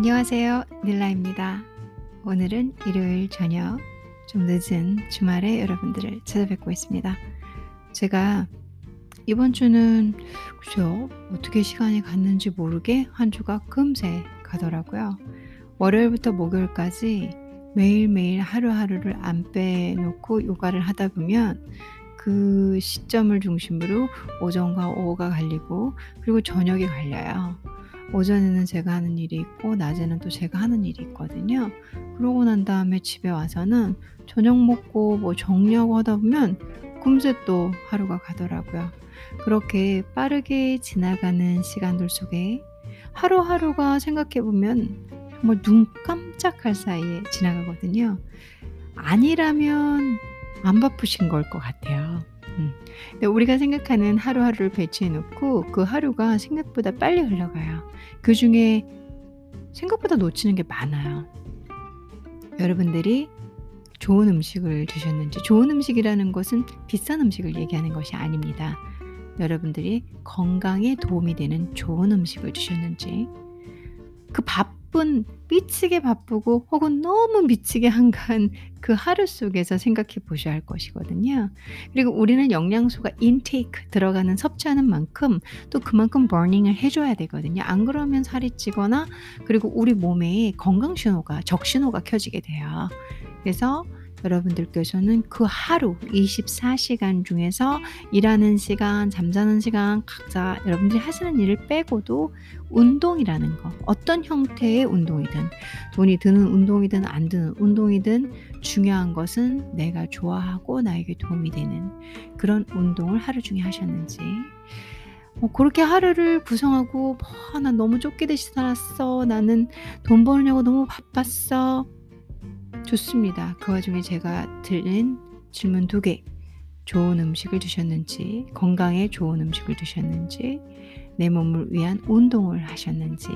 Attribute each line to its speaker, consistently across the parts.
Speaker 1: 안녕하세요. 닐라입니다. 오늘은 일요일 저녁 좀 늦은 주말에 여러분들을 찾아뵙고 있습니다. 제가 이번 주는 글쎄요 어떻게 시간이 갔는지 모르게 한 주가 금세 가더라고요. 월요일부터 목요일까지 매일매일 하루하루를 안 빼놓고 요가를 하다 보면 그 시점을 중심으로 오전과 오후가 갈리고 그리고 저녁이 갈려요. 오전에는 제가 하는 일이 있고 낮에는 또 제가 하는 일이 있거든요. 그러고 난 다음에 집에 와서는 저녁 먹고 뭐 정리하고 하다 보면 금세 또 하루가 가더라고요. 그렇게 빠르게 지나가는 시간들 속에 하루하루가 생각해 보면 정말 눈 깜짝할 사이에 지나가거든요. 아니라면 안 바쁘신 걸 것 같아요. 음. 우리가 생각하는 하루하루를 배치해 놓고 그 하루가 생각보다 빨리 흘러가요. 그 중에 생각보다 놓치는 게 많아요. 여러분들이 좋은 음식을 드셨는지, 좋은 음식이라는 것은 비싼 음식을 얘기하는 것이 아닙니다. 여러분들이 건강에 도움이 되는 좋은 음식을 드셨는지, 그 바쁜, 미치게 바쁘고 혹은 너무 미치게 한가한 그 하루 속에서 생각해 보셔야 할 것이거든요. 그리고 우리는 영양소가 인테이크 들어가는 섭취하는 만큼 또 그만큼 버닝을 해줘야 되거든요. 안 그러면 살이 찌거나 그리고 우리 몸에 건강 신호가 적신호가 켜지게 돼요. 그래서 여러분들께서는 그 하루 24시간 중에서 일하는 시간, 잠자는 시간 각자 여러분들이 하시는 일을 빼고도 운동이라는 거, 어떤 형태의 운동이든 돈이 드는 운동이든 안 드는 운동이든 중요한 것은 내가 좋아하고 나에게 도움이 되는 그런 운동을 하루 중에 하셨는지 뭐 그렇게 하루를 구성하고 뭐, 난 너무 쫓기듯이 살았어. 나는 돈 벌려고 너무 바빴어. 좋습니다. 그 와중에 제가 드린 질문 두 개. 좋은 음식을 드셨는지, 건강에 좋은 음식을 드셨는지, 내 몸을 위한 운동을 하셨는지,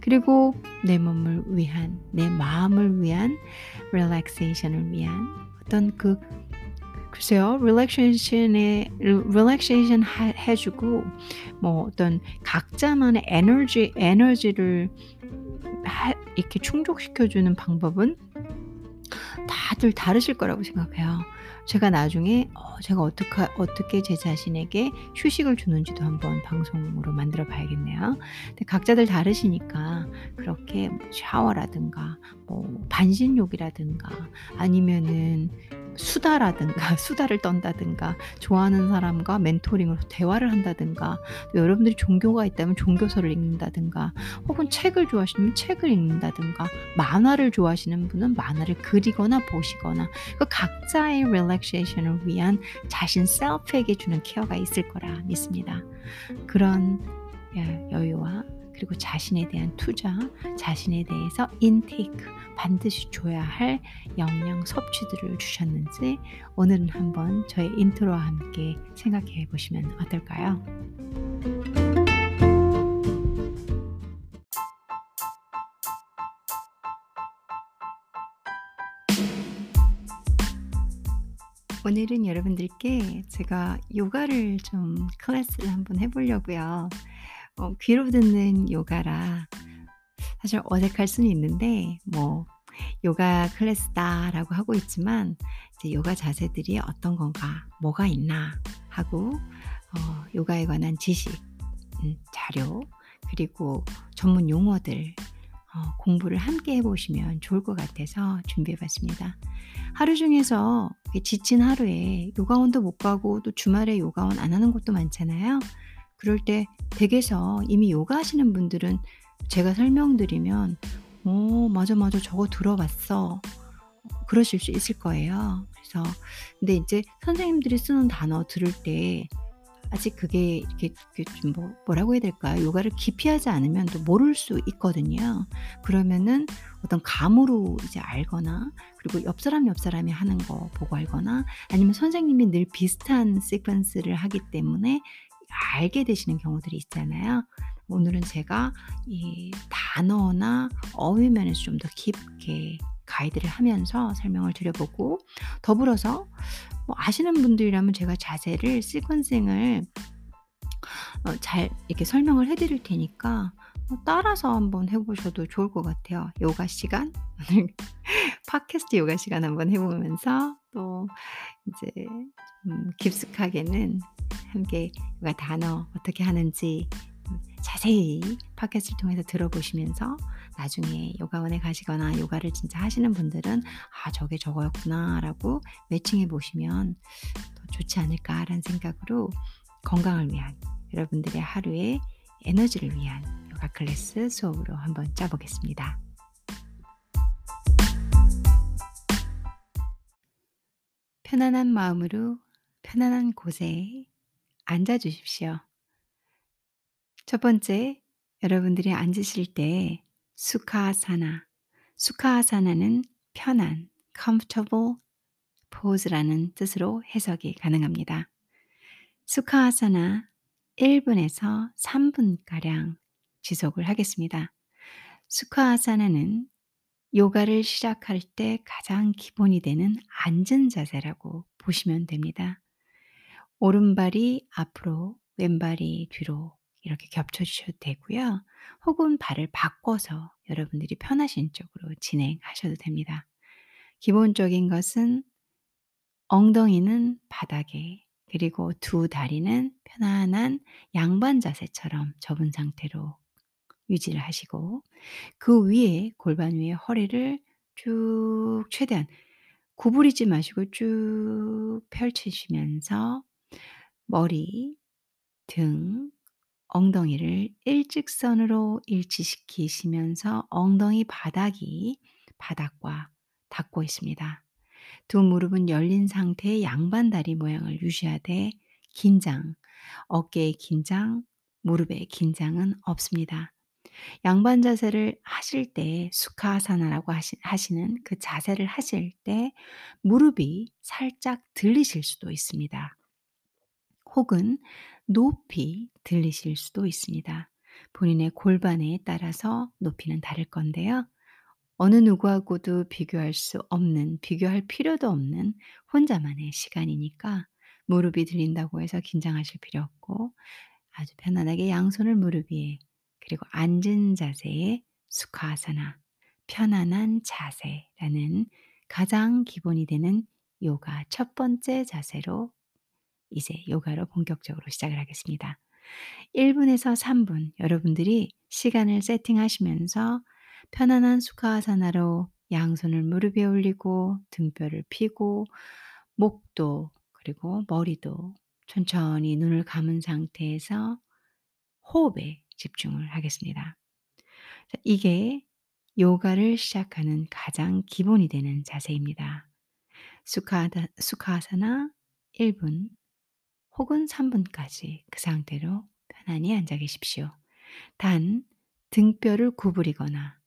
Speaker 1: 그리고 내 몸을 위한, 내 마음을 위한 릴렉세이션을 위한 어떤 그 글쎄요, 릴렉세이션에 릴렉세이션 해주고 뭐 어떤 각자만의 에너지 에너지를 이렇게 충족시켜주는 방법은 다들 다르실 거라고 생각해요. 제가 나중에 어, 제가 어떻게 어떻게 제 자신에게 휴식을 주는지도 한번 방송으로 만들어 봐야겠네요. 근데 각자들 다르시니까 그렇게 뭐 샤워라든가 뭐 반신욕이라든가 아니면은 수다라든가 수다를 떤다든가 좋아하는 사람과 멘토링으로 대화를 한다든가 여러분들이 종교가 있다면 종교서를 읽는다든가 혹은 책을 좋아하시면 책을 읽는다든가 만화를 좋아하시는 분은 만화를 그리거나 보시거나 그 각자의 relaxation을 위한 자신 self에게 주는 케어가 있을 거라 믿습니다. 그런 예, 여유와 그리고 자신에 대한 투자, 자신에 대해서 intake, 반드시 줘야 할 영양 섭취들을 주셨는지 오늘은 한번 저의 intro와 함께 생각해 보시면 어떨까요? 오늘은 여러분들께 제가 요가를 좀 클래스를 한번 해보려고요. 어, 귀로 듣는 요가라 사실 어색할 수는 있는데 뭐 요가 클래스다라고 하고 있지만 이제 요가 자세들이 어떤 건가, 뭐가 있나 하고 어, 요가에 관한 지식, 음, 자료 그리고 전문 용어들 어, 공부를 함께 해보시면 좋을 것 같아서 준비해봤습니다. 하루 중에서 지친 하루에 요가원도 못 가고 또 주말에 요가원 안 하는 곳도 많잖아요. 그럴 때 댁에서 이미 요가 하시는 분들은 제가 설명드리면 어 맞아, 맞아. 저거 들어봤어. 그러실 수 있을 거예요. 그래서 근데 이제 선생님들이 쓰는 단어 들을 때 아직 그게 이렇게 좀 뭐 뭐라고 해야 될까요? 요가를 깊이 하지 않으면 또 모를 수 있거든요. 그러면은 어떤 감으로 이제 알거나 그리고 옆 사람 옆 사람이 하는 거 보고 알거나 아니면 선생님이 늘 비슷한 시퀀스를 하기 때문에 알게 되시는 경우들이 있잖아요. 오늘은 제가 이 단어나 어휘 면에서 좀 더 깊게 가이드를 하면서 설명을 드려보고 더불어서 뭐 아시는 분들이라면 제가 자세를 시퀀싱을 어 잘 이렇게 설명을 해 드릴 테니까 어 따라서 한번 해 보셔도 좋을 것 같아요. 요가 시간 오늘 팟캐스트 요가 시간 한번 해 보면서 또 이제 음 깊숙하게는 함께 요가 단어 어떻게 하는지 음 자세히 팟캐스트를 통해서 들어보시면서 나중에 요가원에 가시거나 요가를 진짜 하시는 분들은 '아 저게 저거였구나.'라고 매칭해 보시면 더 좋지 않을까라는 생각으로 건강을 위한 여러분들의 하루의 에너지를 위한 요가 클래스 수업으로 한번 짜 보겠습니다. 편안한 마음으로 편안한 곳에 앉아 주십시오. 첫 번째, 여러분들이 앉으실 때 수카아사나, 수카아사나는 편안, comfortable pose라는 뜻으로 해석이 가능합니다. 수카아사나 1 분에서 3 분가량 지속을 하겠습니다. 수카아사나는 요가를 시작할 때 가장 기본이 되는 앉은 자세라고 보시면 됩니다. 오른발이 앞으로 왼발이 뒤로 이렇게 겹쳐 주셔도 되고요. 혹은 발을 바꿔서 여러분들이 편하신 쪽으로 진행하셔도 됩니다. 기본적인 것은 엉덩이는 바닥에 그리고 두 다리는 편안한 양반 자세처럼 접은 상태로 유지를 하시고 그 위에 골반 위에 허리를 쭉 최대한 구부리지 마시고 쭉 펼치시면서 머리, 등, 엉덩이를 일직선으로 일치시키시면서 엉덩이 바닥이 바닥과 닿고 있습니다. 두 무릎은 열린 상태의 양반 다리 모양을 유지하되 긴장, 어깨의 긴장, 무릎의 긴장은 없습니다. 양반 자세를 하실 때 수카아사나라고 하시, 하시는 그 자세를 하실 때 무릎이 살짝 들리실 수도 있습니다. 혹은 높이 들리실 수도 있습니다. 본인의 골반에 따라서 높이는 다를 건데요. 어느 누구하고도 비교할 수 없는, 비교할 필요도 없는 혼자만의 시간이니까 무릎이 들린다고 해서 긴장하실 필요 없고 아주 편안하게 양손을 무릎 위에 그리고 앉은 자세의 수카아사나, 편안한 자세라는 가장 기본이 되는 요가 첫 번째 자세로 이제 요가로 본격적으로 시작을 하겠습니다. 1 분에서 3분 여러분들이 시간을 세팅하시면서 편안한 수카아사나로 양손을 무릎 위에 올리고 등뼈를 펴고 목도 그리고 머리도 천천히 눈을 감은 상태에서 호흡에 집중을 하겠습니다. 자 이게 요가를 시작하는 가장 기본이 되는 자세입니다. 수카다 수카아사나 1분 혹은 3 분까지 그 상태로 편안히 앉아 계십시오. 단 등뼈를 구부리거나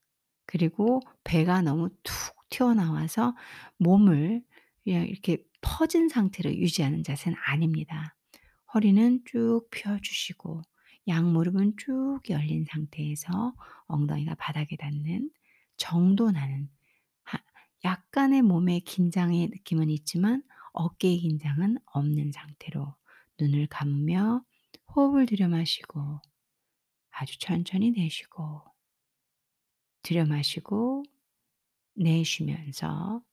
Speaker 1: 그리고 배가 너무 툭 튀어나와서 몸을 그냥 이렇게 퍼진 상태로 유지하는 자세는 아닙니다. 허리는 쭉 펴 주시고 양무릎은 쭉 열린 상태에서 엉덩이가 바닥에 닿는 정도 나는 하 약간의 몸의 긴장의 느낌은 있지만 어깨의 긴장은 없는 상태로 눈을 감으며 호흡을 들여 마시고 아주 천천히 내쉬고 들여 마시고 내쉬면서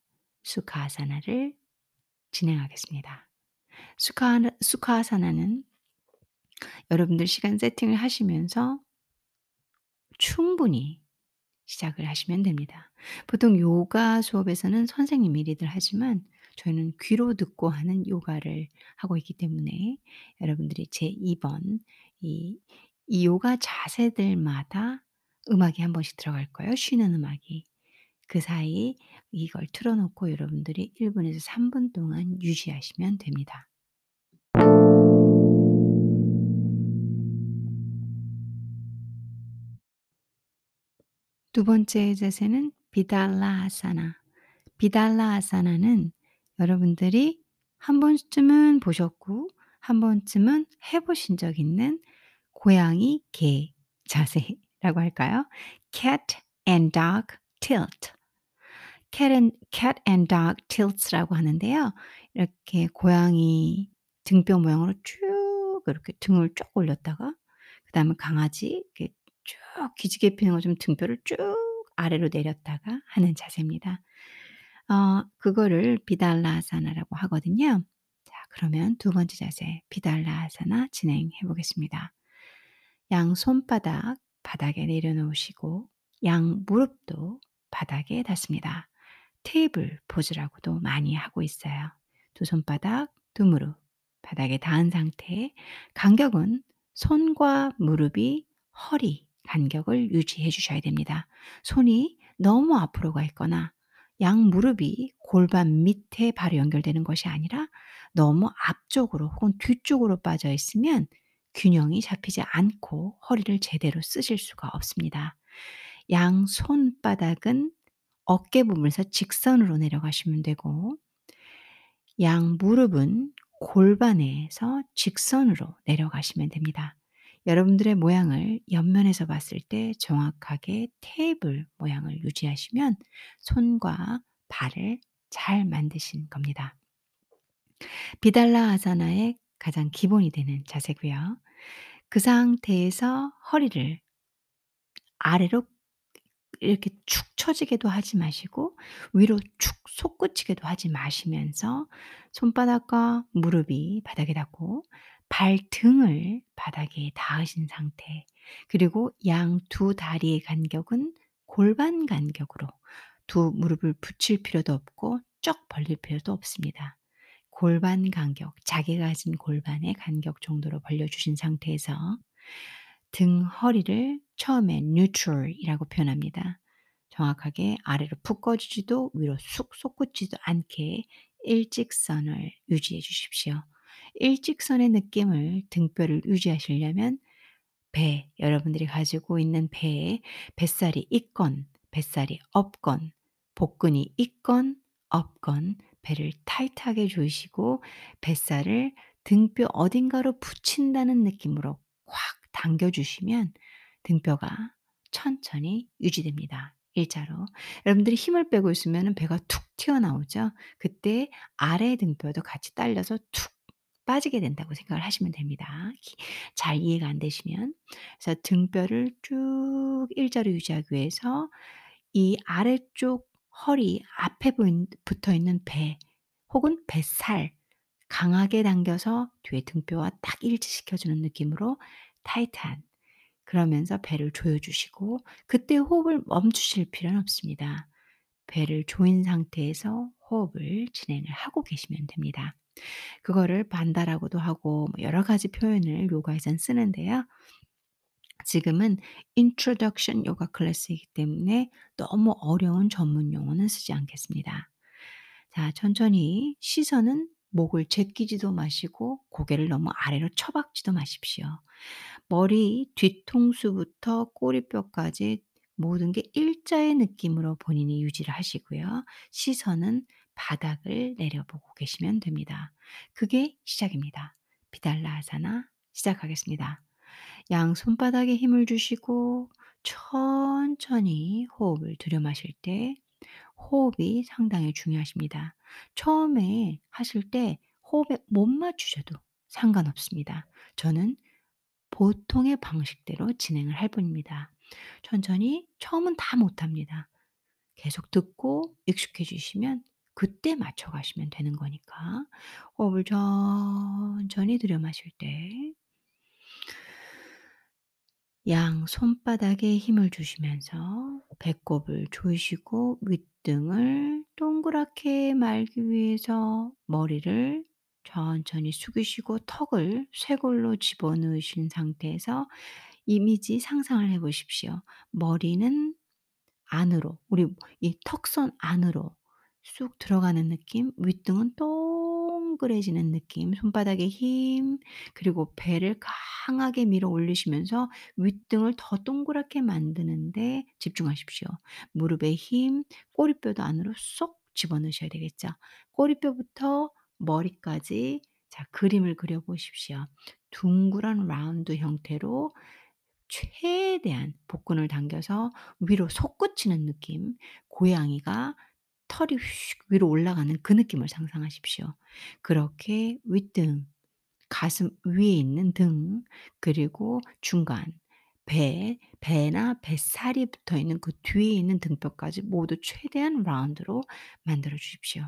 Speaker 1: 수카아사나를 진행하겠습니다. 수카 수카아사나는 여러분들 시간 세팅을 하시면서 충분히 시작을 하시면 됩니다. 보통 요가 수업에서는 선생님이 리드를 하지만 저희는 귀로 듣고 하는 요가를 하고 있기 때문에 여러분들이 제 2번 이 이 요가 자세들마다 음악이 한 번씩 들어갈 거예요, 쉬는 음악이. 그 사이 이걸 틀어 놓고 여러분들이 1 분에서 3분 동안 유지하시면 됩니다. 두 번째 자세는 비달라아사나. 비달라아사나는 여러분들이 한 번쯤은 보셨고 한 번쯤은 해 보신 적 있는 고양이 개 자세라고 할까요? cat and dog tilt. cat and cat and dog tilts라고 하는데요. 이렇게 고양이 등뼈 모양으로 쭉 이렇게 등을 쭉 올렸다가 그 다음에 강아지 이렇게 쭉 기지개 피는 것처럼 등뼈를 쭉 아래로 내렸다가 하는 자세입니다. 어 그거를 비달라아사나라고 하거든요. 자 그러면 두 번째 자세 비달라아사나 진행해 보겠습니다. 양 손바닥 바닥에 내려놓으시고 양 무릎도 바닥에 닿습니다. 테이블 포즈라고도 많이 하고 있어요. 두 손바닥, 두 무릎 바닥에 닿은 상태. 간격은 손과 무릎이 허리 간격을 유지해 주셔야 됩니다. 손이 너무 앞으로 가 있거나 양 무릎이 골반 밑에 바로 연결되는 것이 아니라 너무 앞쪽으로 혹은 뒤쪽으로 빠져 있으면 균형이 잡히지 않고 허리를 제대로 쓰실 수가 없습니다. 양 손바닥은 어깨 부분에서 직선으로 내려가시면 되고 양 무릎은 골반에서 직선으로 내려가시면 됩니다. 여러분들의 모양을 옆면에서 봤을 때 정확하게 테이블 모양을 유지하시면 손과 발을 잘 만드신 겁니다. 비달라 아사나의 가장 기본이 되는 자세고요. 그 상태에서 허리를 아래로 이렇게 축 처지게도 하지 마시고 위로 축 솟구치게도 하지 마시면서 손바닥과 무릎이 바닥에 닿고 발등을 바닥에 닿으신 상태 그리고 양 두 다리의 간격은 골반 간격으로 두 무릎을 붙일 필요도 없고 쩍 벌릴 필요도 없습니다. 골반 간격, 자기가 가진 골반의 간격 정도로 벌려주신 상태에서 등 허리를 처음에 neutral이라고 표현합니다. 정확하게 아래로 푹 꺼지지도 위로 쑥 솟구치지도 않게 일직선을 유지해 주십시오. 일직선의 느낌을 등뼈를 유지하시려면 배, 여러분들이 가지고 있는 배에 뱃살이 있건 뱃살이 없건 복근이 있건 없건 배를 타이트하게 조이시고 뱃살을 등뼈 어딘가로 붙인다는 느낌으로 확 당겨 주시면 등뼈가 천천히 유지됩니다. 일자로. 여러분들이 힘을 빼고 있으면은 배가 툭 튀어나오죠. 그때 아래 등뼈도 같이 딸려서 툭 빠지게 된다고 생각을 하시면 됩니다. 기잘 이해가 안 되시면. 그래서 등뼈를 쭉 일자로 유지하기 위해서 이 아래쪽 허리 앞에 붙어 있는 배 혹은 뱃살 강하게 당겨서 뒤에 등뼈와 딱 일치시켜 주는 느낌으로 타이트한 그러면서 배를 조여 주시고 그때 호흡을 멈추실 필요는 없습니다. 배를 조인 상태에서 호흡을 진행을 하고 계시면 됩니다. 그거를 반다라고도 하고 뭐 여러 가지 표현을 요가에선 쓰는데요. 지금은 introduction 요가 클래스이기 때문에 너무 어려운 전문 용어는 쓰지 않겠습니다. 자 천천히 시선은 목을 제끼지도 마시고 고개를 너무 아래로 처박지도 마십시오. 머리 뒤통수부터 꼬리뼈까지 모든 게 일자의 느낌으로 본인이 유지를 하시고요. 시선은 바닥을 내려보고 계시면 됩니다. 그게 시작입니다. 비달라아사나 시작하겠습니다. 양 손바닥에 힘을 주시고 천천히 호흡을 들여 마실 때 호흡이 상당히 중요하십니다. 처음에 하실 때 호흡에 못 맞추셔도 상관없습니다. 저는 보통의 방식대로 진행을 할 뿐입니다. 천천히 처음은 다 못합니다. 계속 듣고 익숙해지시면 그때 맞춰 가시면 되는 거니까 호흡을 천천히 들여 마실 때 양 손바닥에 힘을 주시면서 배꼽을 조이시고 윗등을 동그랗게 말기 위해서 머리를 천천히 숙이시고 턱을 쇄골로 집어넣으신 상태에서 이미지 상상을 해 보십시오. 머리는 안으로 우리 이 턱선 안으로 쑥 들어가는 느낌, 윗등은 동그래지는 느낌, 손바닥에 힘 그리고 배를 강하게 밀어 올리시면서 윗등을 더 동그랗게 만드는 데 집중하십시오. 무릎에 힘, 꼬리뼈도 안으로 쏙 집어넣으셔야 되겠죠. 꼬리뼈부터 머리까지 자 그림을 그려 보십시오. 둥그런 라운드 형태로 최대한 복근을 당겨서 위로 솟구치는 느낌, 고양이가 털이 휙 위로 올라가는 그 느낌을 상상하십시오. 그렇게 윗등 가슴 위에 있는 등 그리고 중간 배, 배나 뱃살이 붙어 있는 그 뒤에 있는 등뼈까지 모두 최대한 라운드로 만들어 주십시오.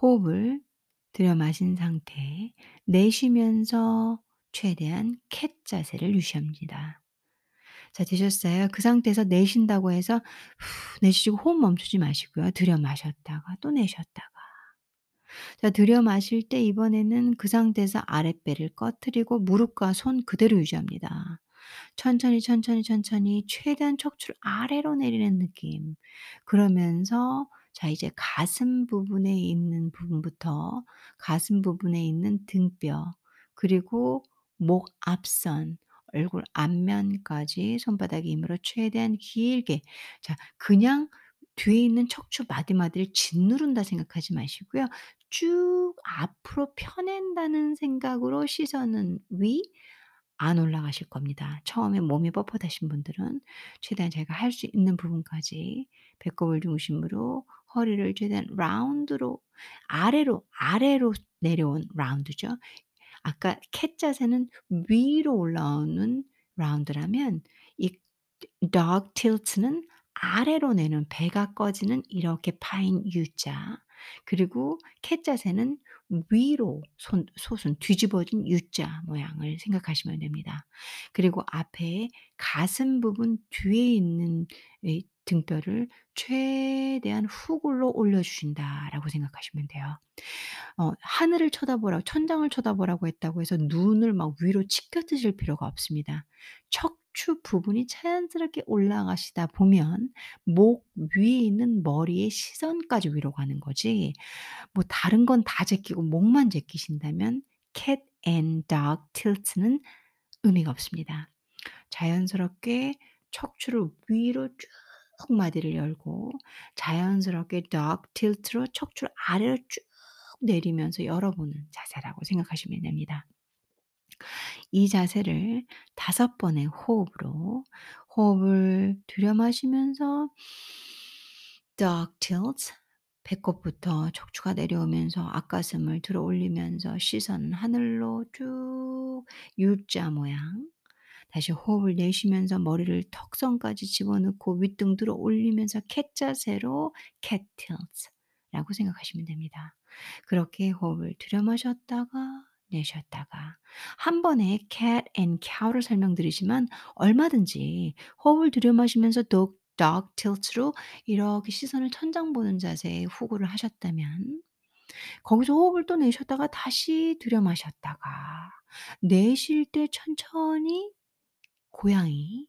Speaker 1: 호흡을 들여 마신 상태에 내쉬면서 최대한 캣 자세를 유지합니다. 자 되셨어요. 그 상태에서 내쉰다고 해서 후 내쉬시고 호흡 멈추지 마시고요. 들여 마셨다가 또 내쉬었다가. 자 들여 마실 때 이번에는 그 상태에서 아랫배를 꺼트리고 무릎과 손 그대로 유지합니다. 천천히, 천천히, 천천히 최대한 척추를 아래로 내리는 느낌. 그러면서 자 이제 가슴 부분에 있는 부분부터 가슴 부분에 있는 등뼈 그리고 목 앞선 얼굴 앞면까지 손바닥에 힘으로 최대한 길게 자 그냥 뒤에 있는 척추 마디마디를 짓누른다 생각하지 마시고요. 쭉 앞으로 펴낸다는 생각으로 시선은 위 안 올라가실 겁니다. 처음에 몸이 뻣뻣하신 분들은 최대한 제가 할 수 있는 부분까지 배꼽을 중심으로 허리를 최대한 라운드로 아래로, 아래로 내려온 라운드죠. 아까 캣 자세는 위로 올라오는 라운드라면 이 dog tilt는 아래로 내는 배가 꺼지는 이렇게 파인 U자 그리고 캣 자세는 위로 손 솟은 뒤집어진 U자 모양을 생각하시면 됩니다. 그리고 앞에 가슴 부분 뒤에 있는 이 등뼈를 최대한 훅으로 올려 주신다라고 생각하시면 돼요. 어 하늘을 쳐다보라고 천장을 쳐다보라고 했다고 해서 눈을 막 위로 치켜드실 필요가 없습니다. 척추 부분이 자연스럽게 올라가시다 보면 목 위에 있는 머리의 시선까지 위로 가는 거지 뭐 다른 건 다 제끼고 목만 제끼신다면 cat and dog tilt는 의미가 없습니다. 자연스럽게 척추를 위로 쭉 마디를 열고 자연스럽게 dog tilt로 척추를 아래로 쭉 내리면서 열어보는 자세라고 생각하시면 됩니다. 이 자세를 5 번의 호흡으로 호흡을 들여 마시면서 dog tilt 배꼽부터 척추가 내려오면서 앞가슴을 들어 올리면서 시선은 하늘로 쭉 U자 모양 다시 호흡을 내쉬면서 머리를 턱선까지 집어넣고 윗등 들어 올리면서 캣 자세로 캣 tilt라고 생각하시면 됩니다. 그렇게 호흡을 들여 마셨다가 내쉬었다가 한 번에 cat and cow를 설명드리지만 얼마든지 호흡을 들여 마시면서 dog dog tilt로 이렇게 시선을 천장 보는 자세에 후굴을 하셨다면 거기서 호흡을 또 내쉬었다가 다시 들여 마셨다가 내쉴 때 천천히 고양이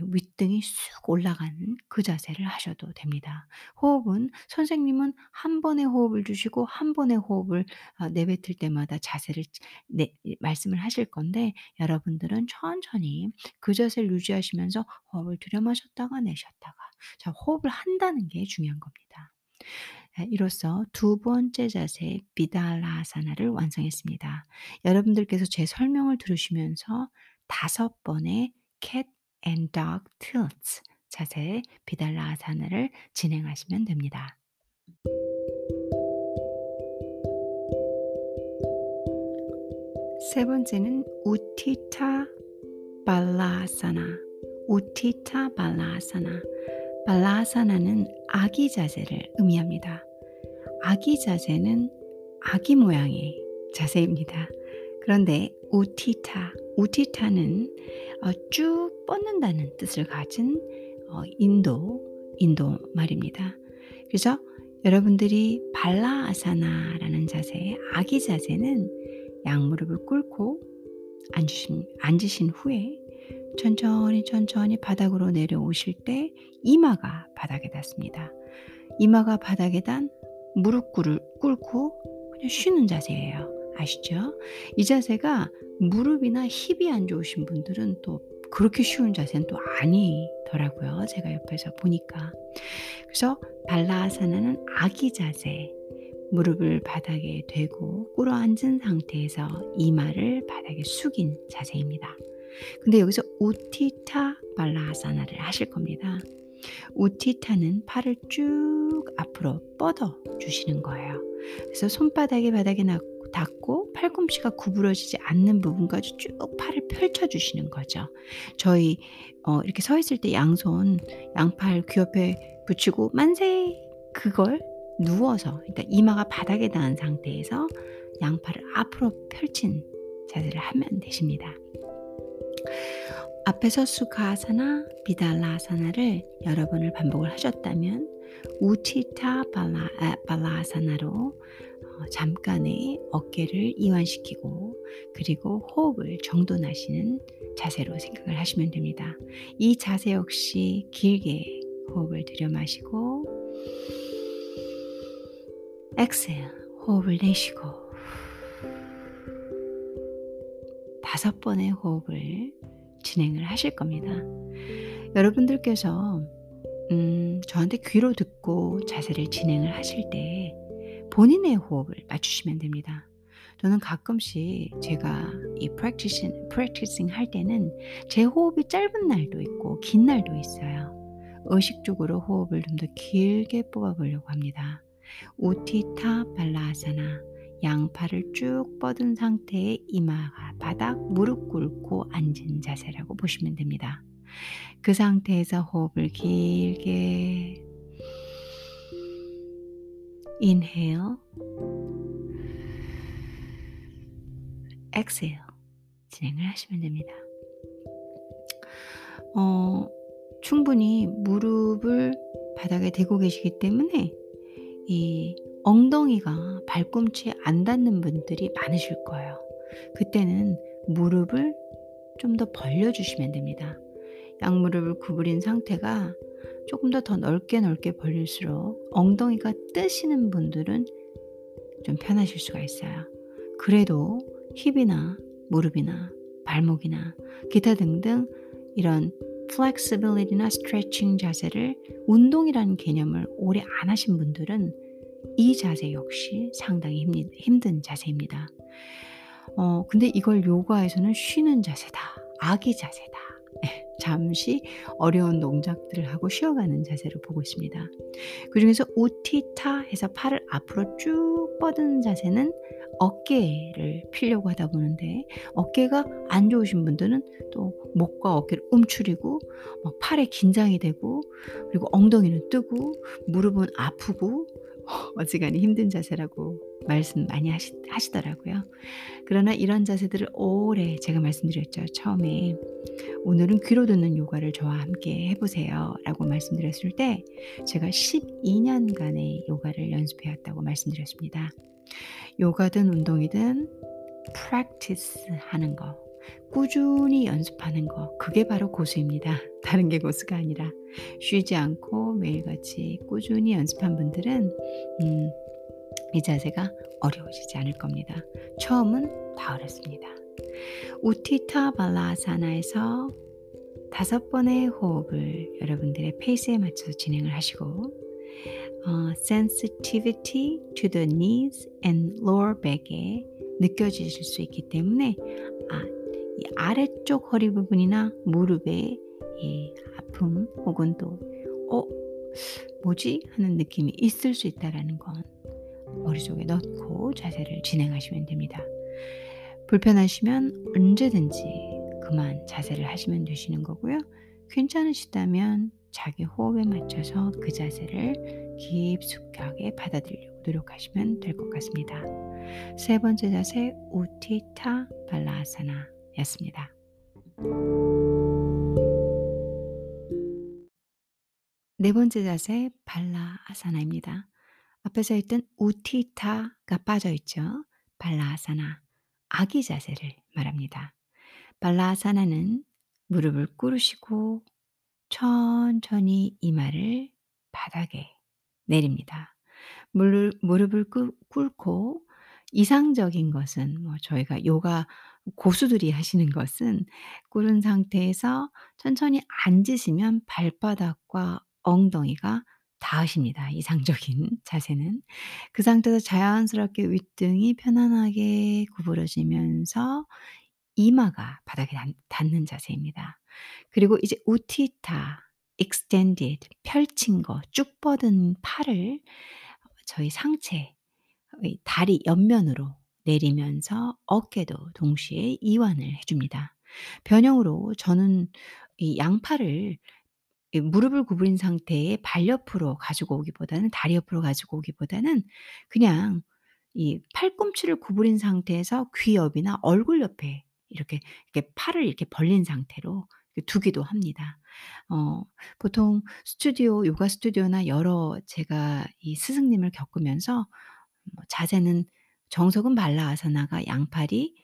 Speaker 1: 윗등이 쑥 올라가는 그 자세를 하셔도 됩니다. 호흡은 선생님은 한 번에 호흡을 주시고 한 번에 호흡을 어 내뱉을 때마다 자세를 네 말씀을 하실 건데 여러분들은 천천히 그 자세를 유지하시면서 호흡을 들여 마셨다가 내쉬었다가 자 호흡을 한다는 게 중요한 겁니다. 아 이로써 두 번째 자세 비달라아사나를 완성했습니다. 여러분들께서 제 설명을 들으시면서 5 번의 cat and dog tilts 자세 비달라 아사나를 진행하시면 됩니다. 세 번째는 우티타 발라아사나 우티타 발라아사나 발라아사나는 아기 자세를 의미합니다. 아기 자세는 아기 모양의 자세입니다. 그런데 우티타, 우티타는 어쭉 뻗는다는 뜻을 가진 어 인도, 인도 말입니다. 그래서 여러분들이 발라아사나라는 자세, 아기 자세는 양무릎을 꿇고 앉으신 앉으신 후에 천천히, 천천히 바닥으로 내려오실 때 이마가 바닥에 닿습니다. 이마가 바닥에 닿은 무릎 꿇을 꿇고 그냥 쉬는 자세예요. 아시죠? 이 자세가 무릎이나 힙이 안 좋으신 분들은 또 그렇게 쉬운 자세는 또 아니더라고요. 제가 옆에서 보니까. 그래서 발라아사나는 아기 자세. 무릎을 바닥에 대고 꿇어 앉은 상태에서 이마를 바닥에 숙인 자세입니다. 근데 여기서 우티타 발라아사나를 하실 겁니다. 우티타는 팔을 쭉 앞으로 뻗어 주시는 거예요. 그래서 손바닥이 바닥에 닿고 팔꿈치가 구부러지지 않는 부분까지 쭉 팔을 펼쳐 주시는 거죠. 저희 어 이렇게 서 있을 때 양손 양팔 귀 옆에 붙이고 만세 그걸 누워서 그러니까 이마가 바닥에 닿은 상태에서 양팔을 앞으로 펼친 자세를 하면 되십니다. 앞에서 수카아사나 비달라아사나를 여러 번을 반복을 하셨다면 우치타 발라, 아, 발라아사나로 어, 잠깐의 어깨를 이완시키고 그리고 호흡을 정돈하시는 자세로 생각을 하시면 됩니다. 이 자세 역시 길게 호흡을 들여 마시고 exhale 호흡을 내쉬고 다섯 번의 호흡을 진행을 하실 겁니다. 여러분들께서 음, 저한테 귀로 듣고 자세를 진행을 하실 때 본인의 호흡을 맞추시면 됩니다. 저는 가끔씩 제가 이 practicing, practicing 할 때는 제 호흡이 짧은 날도 있고 긴 날도 있어요. 의식적으로 호흡을 좀 더 길게 뽑아보려고 합니다. 우티타 발라아사나 양팔을 쭉 뻗은 상태의 이마가 바닥 무릎 꿇고 앉은 자세라고 보시면 됩니다. 그 상태에서 호흡을 길게 inhale exhale 진행을 하시면 됩니다. 어, 충분히 무릎을 바닥에 대고 계시기 때문에 이 엉덩이가 발꿈치에 안 닿는 분들이 많으실 거예요. 그때는 무릎을 좀 더 벌려주시면 됩니다. 양무릎을 구부린 상태가 조금 더 더 넓게 넓게 벌릴수록 엉덩이가 뜨시는 분들은 좀 편하실 수가 있어요. 그래도 힙이나 무릎이나 발목이나 기타 등등 이런 flexibility나 stretching 자세를 운동이라는 개념을 오래 안 하신 분들은 이 자세 역시 상당히 힘든 자세입니다. 어, 근데 이걸 요가에서는 쉬는 자세다. 아기 자세다. 잠시 어려운 동작들을 하고 쉬어가는 자세로 보고 있습니다. 그 중에서 우티타 해서 팔을 앞으로 쭉 뻗은 자세는 어깨를 피려고 하다 보는데 어깨가 안 좋으신 분들은 또 목과 어깨를 움츠리고 막 팔에 긴장이 되고 그리고 엉덩이는 뜨고 무릎은 아프고 어지간히 힘든 자세라고 말씀 많이 하시, 하시더라고요. 그러나 이런 자세들을 오래 제가 말씀드렸죠. 처음에 오늘은 귀로 듣는 요가를 저와 함께 해보세요. 라고 말씀드렸을 때 제가 12년간의 요가를 연습해왔다고 말씀드렸습니다. 요가든 운동이든 practice 하는 거, 꾸준히 연습하는 거, 그게 바로 고수입니다. 다른 게 고수가 아니라 쉬지 않고 매일같이 꾸준히 연습한 분들은 음, 이 자세가 어려워지지 않을 겁니다. 처음은 다 어렵습니다. 우티타 발라사나에서 다섯 번의 호흡을 여러분들의 페이스에 맞춰서 진행을 하시고 어, sensitivity to the knees and lower back에 느껴지실 수 있기 때문에 아, 이 아래쪽 허리 부분이나 무릎의 이 아픔 혹은 또 어, 뭐지 하는 느낌이 있을 수 있다라는 건 머릿속에 넣고 자세를 진행하시면 됩니다. 불편하시면 언제든지 그만 자세를 하시면 되시는 거고요. 괜찮으시다면 자기 호흡에 맞춰서 그 자세를 깊숙하게 받아들이려고 노력하시면 될 것 같습니다. 세 번째 자세 우티타 발라아사나 였습니다. 네 번째 자세 발라 아사나입니다. 앞에서 했던 우티타가 빠져 있죠. 발라 아사나 아기 자세를 말합니다. 발라 아사나는 무릎을 꿇으시고 천천히 이마를 바닥에 내립니다. 무릎, 무릎을 꿇고 이상적인 것은 뭐 저희가 요가 고수들이 하시는 것은 꿇은 상태에서 천천히 앉으시면 발바닥과 엉덩이가 닿으십니다. 이상적인 자세는. 그 상태에서 자연스럽게 윗등이 편안하게 구부러지면서 이마가 바닥에 닿는 자세입니다. 그리고 이제 우티타, extended, 펼친 거, 쭉 뻗은 팔을 저희 상체, 다리 옆면으로 내리면서 어깨도 동시에 이완을 해 줍니다. 변형으로 저는 이 양팔을 이 무릎을 구부린 상태에 발 옆으로 가지고 오기보다는 다리 옆으로 가지고 오기보다는 그냥 이 팔꿈치를 구부린 상태에서 귀 옆이나 얼굴 옆에 이렇게 이렇게 팔을 이렇게 벌린 상태로 두기도 합니다. 어 보통 스튜디오 요가 스튜디오나 여러 제가 이 스승님을 겪으면서 뭐 자세는 정석은 발라 아사나가 양팔이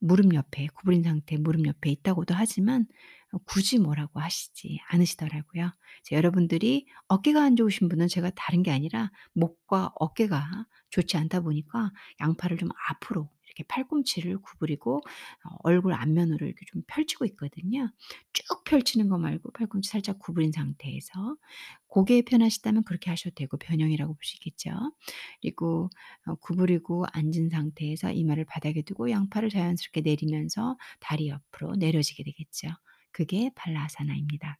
Speaker 1: 무릎 옆에 구부린 상태 무릎 옆에 있다고도 하지만 어 굳이 뭐라고 하시지 않으시더라고요. 여러분들이 어깨가 안 좋으신 분은 제가 다른 게 아니라 목과 어깨가 좋지 않다 보니까 양팔을 좀 앞으로 이렇게 팔꿈치를 구부리고 어 얼굴 앞면으로 이렇게 좀 펼치고 있거든요. 쭉 펼치는 거 말고 팔꿈치 살짝 구부린 상태에서 고게 편하시다면 그렇게 하셔도 되고 변형이라고 있겠죠. 그리고 어 구부리고 앉은 상태에서 이마를 바닥에 두고 양팔을 자연스럽게 내리면서 다리 옆으로 내려지게 되겠죠. 그게 발라아사나입니다.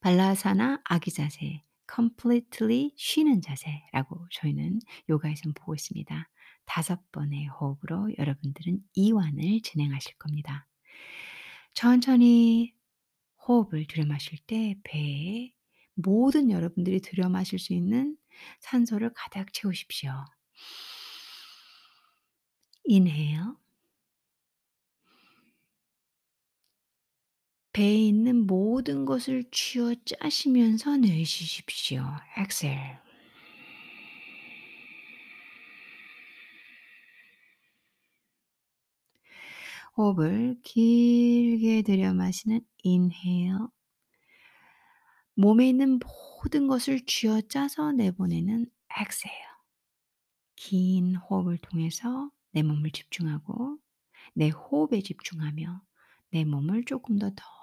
Speaker 1: 발라아사나 아기 자세 completely 쉬는 자세라고 저희는 요가에선 보고 있습니다. 5 번의 호흡으로 여러분들은 이완을 진행하실 겁니다. 천천히 호흡을 들여마실 때 배에 모든 여러분들이 들여마실 수 있는 산소를 가득 채우십시오. inhale 배에 있는 모든 것을 쥐어 짜시면서 내쉬십시오. exhale. 호흡을 길게 들여 마시는 inhale. 몸에 있는 모든 것을 쥐어 짜서 내보내는 exhale. 긴 호흡을 통해서 내 몸을 집중하고 내 호흡에 집중하며 내 몸을 조금 더더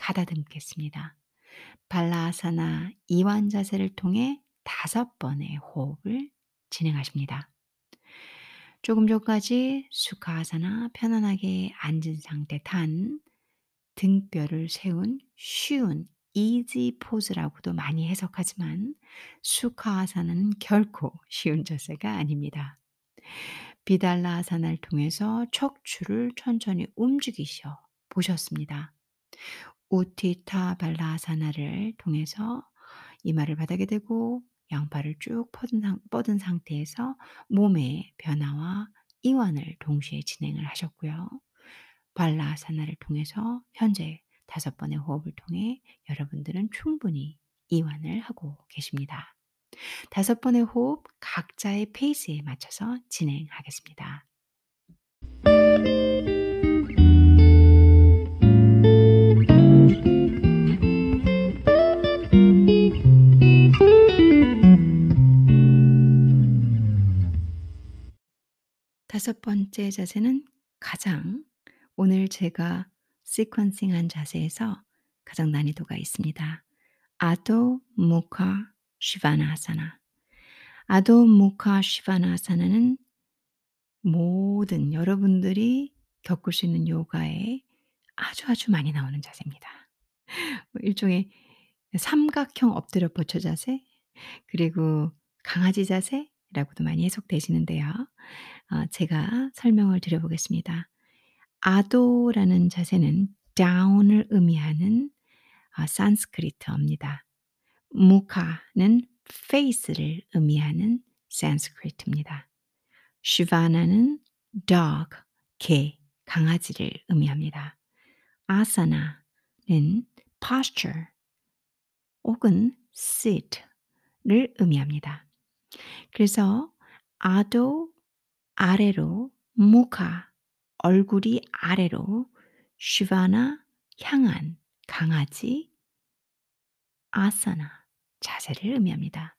Speaker 1: 가다듬겠습니다. 발라아사나 이완 자세를 통해 5 번의 호흡을 진행하십니다. 조금 전까지 수카아사나 편안하게 앉은 상태 탄 등뼈를 세운 쉬운 easy 포즈라고도 많이 해석하지만 수카아사나는 결코 쉬운 자세가 아닙니다. 비달라아사나를 통해서 척추를 천천히 움직이셔 보셨습니다. 우티타 발라아사나를 통해서 이마를 바닥에 대고 양팔을 쭉 뻗은, 상, 뻗은 상태에서 몸의 변화와 이완을 동시에 진행을 하셨고요. 발라아사나를 통해서 현재 다섯 번의 호흡을 통해 여러분들은 충분히 이완을 하고 계십니다. 다섯 번의 호흡 각자의 페이스에 맞춰서 진행하겠습니다. 다섯 번째 자세는 가장 오늘 제가 시퀀싱한 자세에서 가장 난이도가 있습니다. 아도 무카 시바나아사나. 아도 무카 시바나아사나는 모든 여러분들이 겪을 수 있는 요가에 아주 아주 많이 나오는 자세입니다. 뭐 일종의 삼각형 엎드려 뻗쳐 자세 그리고 강아지 자세라고도 많이 해석되시는데요. 어 제가 설명을 드려 보겠습니다. 아도라는 자세는 down을 의미하는 어 산스크리트어입니다. 무카는 face를 의미하는 산스크리트입니다. 시바나는 dog, 개, 강아지를 의미합니다. 아사나는 posture 혹은 sit를 의미합니다. 그래서 아도 아래로 무카 얼굴이 아래로 시바나 향한 강아지 아사나 자세를 의미합니다.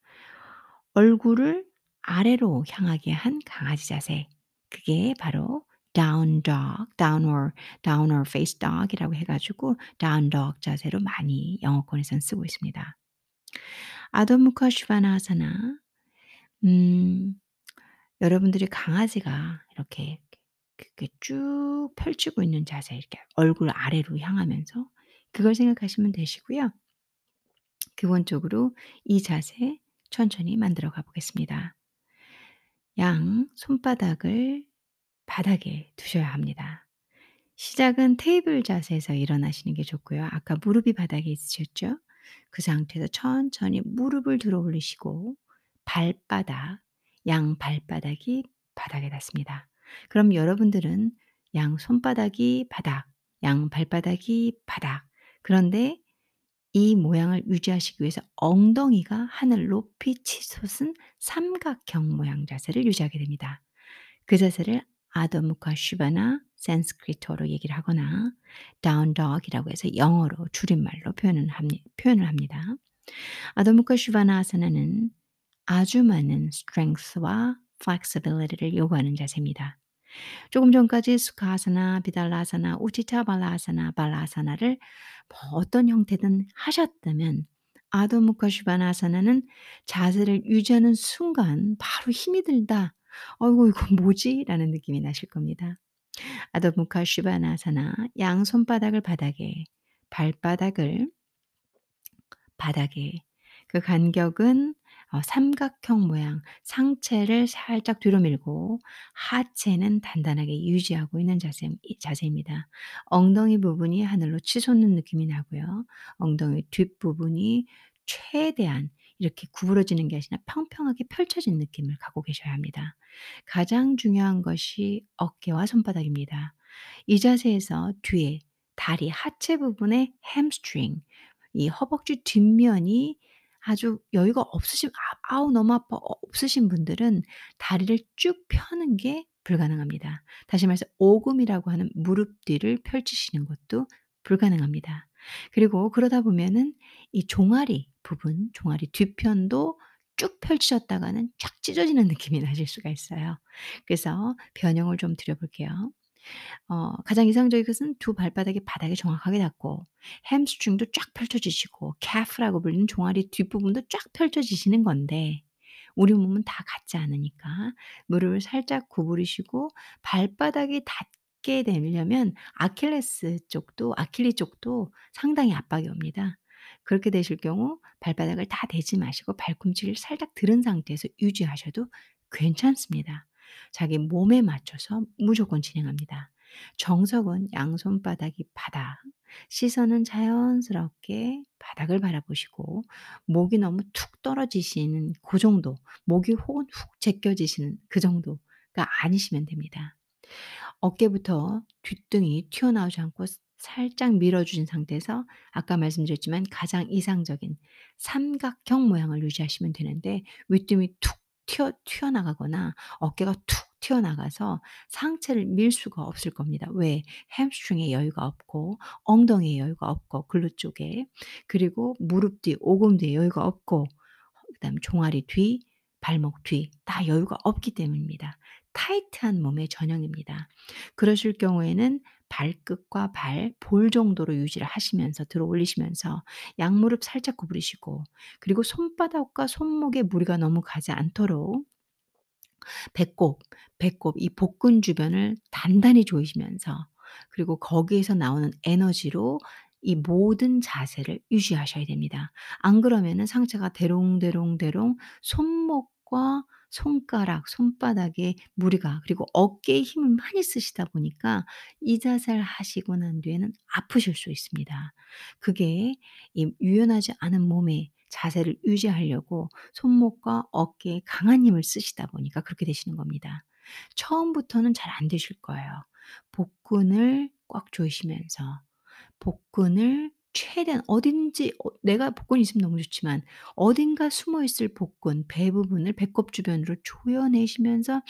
Speaker 1: 얼굴을 아래로 향하게 한 강아지 자세. 그게 바로 down dog, downward, downward face dog이라고 해가지고 down dog 자세로 많이 영어권에선 쓰고 있습니다. 아도무카 슈바나아사나, 음, 여러분들이 강아지가 이렇게, 이렇게 쭉 펼치고 있는 자세, 이렇게 얼굴 아래로 향하면서 그걸 생각하시면 되시고요. 기본적으로 이 자세 천천히 만들어 가 보겠습니다. 양 손바닥을 바닥에 두셔야 합니다. 시작은 테이블 자세에서 일어나시는 게 좋고요. 아까 무릎이 바닥에 있으셨죠? 그 상태에서 천천히 무릎을 들어 올리시고 발바닥, 양 발바닥이 바닥에 닿습니다. 그럼 여러분들은 양 손바닥이 바닥, 양 발바닥이 바닥. 그런데 이 모양을 유지하시기 위해서 엉덩이가 하늘 높이 치솟은 삼각형 모양 자세를 유지하게 됩니다. 그 자세를 아더 무카 슈바나 산스크리트어로 얘기를 하거나 다운 덕이라고 해서 영어로 줄임말로 표현을 합니 표현을 합니다. 아더 무카 슈바나 아사나는 아주 많은 strength와 flexibility를 요구하는 자세입니다. 조금 전까지 수카하사나, 비달라하사나, 우치타 발라하사나, 발라하사나를 뭐 어떤 형태든 하셨다면 아도 무카 슈바나하사나는 자세를 유지하는 순간 바로 힘이 들다. '어이구 이거 뭐지?' 라는 느낌이 나실 겁니다. 아도 무카 슈바나하사나 양 손바닥을 바닥에 발바닥을 바닥에 그 간격은 어 삼각형 모양 상체를 살짝 뒤로 밀고 하체는 단단하게 유지하고 있는 자세 이 자세입니다. 엉덩이 부분이 하늘로 치솟는 느낌이 나고요. 엉덩이 뒷부분이 최대한 이렇게 구부러지는 게 아니라 평평하게 펼쳐진 느낌을 갖고 계셔야 합니다. 가장 중요한 것이 어깨와 손바닥입니다. 이 자세에서 뒤에 다리 하체 부분의 햄스트링 이 허벅지 뒷면이 아주 여유가 없으신 아 아우 너무 아파 어 없으신 분들은 다리를 쭉 펴는 게 불가능합니다. 다시 말해서 오금이라고 하는 무릎 뒤를 펼치시는 것도 불가능합니다. 그리고 그러다 보면은 이 종아리 부분, 종아리 뒤편도 쭉 펼치셨다가는 쫙 찢어지는 느낌이 나실 수가 있어요. 그래서 변형을 좀 드려 볼게요. 어 가장 이상적인 것은 두 발바닥이 바닥에 정확하게 닿고 햄스트링도 쫙 펼쳐지시고 calf라고 불리는 종아리 뒷부분도 쫙 펼쳐지시는 건데 우리 몸은 다 같지 않으니까 무릎을 살짝 구부리시고 발바닥이 닿게 되려면 아킬레스 쪽도 아킬리 쪽도 상당히 압박이 옵니다. 그렇게 되실 경우 발바닥을 다 대지 마시고 발꿈치를 살짝 들은 상태에서 유지하셔도 괜찮습니다. 자기 몸에 맞춰서 무조건 진행합니다. 정석은 양손바닥이 바닥, 시선은 자연스럽게 바닥을 바라보시고 목이 너무 툭 떨어지시는 그 정도, 목이 혹은 훅 제껴지시는 그 정도가 아니시면 됩니다. 어깨부터 뒷등이 튀어나오지 않고 살짝 밀어 주신 상태에서 아까 말씀드렸지만 가장 이상적인 삼각형 모양을 유지하시면 되는데 윗등이 툭 튀어 튀어나가거나 어깨가 툭 튀어나가서 상체를 밀 수가 없을 겁니다. 왜? 햄스트링에 여유가 없고 엉덩이에 여유가 없고 글루 쪽에 그리고 무릎 뒤, 오금 뒤에 여유가 없고 그다음에 종아리 뒤, 발목 뒤 다 여유가 없기 때문입니다. 타이트한 몸의 전형입니다. 그러실 경우에는 발끝과 발, 볼 정도로 유지를 하시면서 들어 올리시면서 양무릎 살짝 구부리시고 그리고 손바닥과 손목에 무리가 너무 가지 않도록 배꼽, 배꼽 이 복근 주변을 단단히 조이시면서 그리고 거기에서 나오는 에너지로 이 모든 자세를 유지하셔야 됩니다. 안 그러면은 상체가 대롱대롱대롱 손목과 손가락, 손바닥에 무리가 그리고 어깨에 힘을 많이 쓰시다 보니까 이 자세를 하시고 난 뒤에는 아프실 수 있습니다. 그게 이 유연하지 않은 몸의 자세를 유지하려고 손목과 어깨에 강한 힘을 쓰시다 보니까 그렇게 되시는 겁니다. 처음부터는 잘 안 되실 거예요. 복근을 꽉 조이시면서 복근을 최대한 어딘지 어 내가 복근이 있으면 너무 좋지만 어딘가 숨어 있을 복근, 배 부분을 배꼽 주변으로 조여내시면서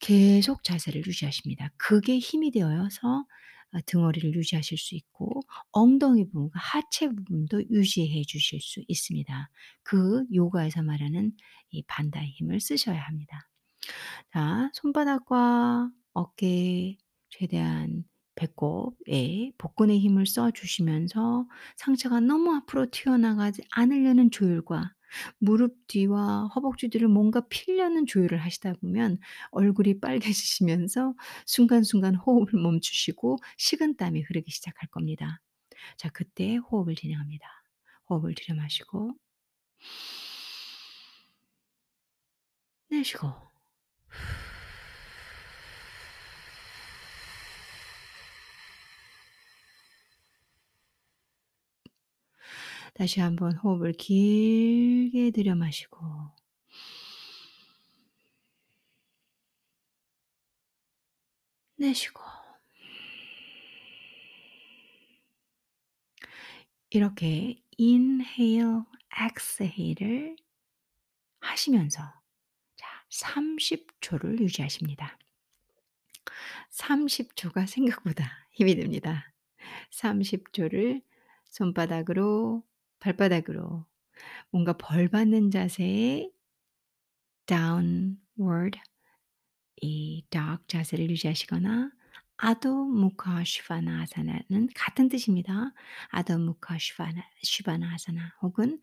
Speaker 1: 계속 자세를 유지하십니다. 그게 힘이 되어서 아 등허리를 유지하실 수 있고 엉덩이 부분과 하체 부분도 유지해 주실 수 있습니다. 그 요가에서 말하는 이 반다의 힘을 쓰셔야 합니다. 자 손바닥과 어깨에 최대한 배꼽에 복근에 힘을 써 주시면서 상체가 너무 앞으로 튀어나가지 않으려는 조율과 무릎 뒤와 허벅지 뒤를 뭔가 필려는 조율을 하시다 보면 얼굴이 빨개지시면서 순간순간 호흡을 멈추시고 식은땀이 흐르기 시작할 겁니다. 자 그때 호흡을 진행합니다. 호흡을 들여 마시고 내쉬고 다시 한번 호흡을 길게 들여 마시고 내쉬고 이렇게 inhale, exhale을 하시면서 자 30초를 유지하십니다. 30초가 생각보다 힘이 듭니다. 30초를 손바닥으로 발바닥으로 뭔가 벌 받는 자세의 downward 이 dog 자세를 유지하시거나 아도 무카 쉬바나아사나는 같은 뜻입니다. 아도 무카 쉬바나 쉬바나아사나 혹은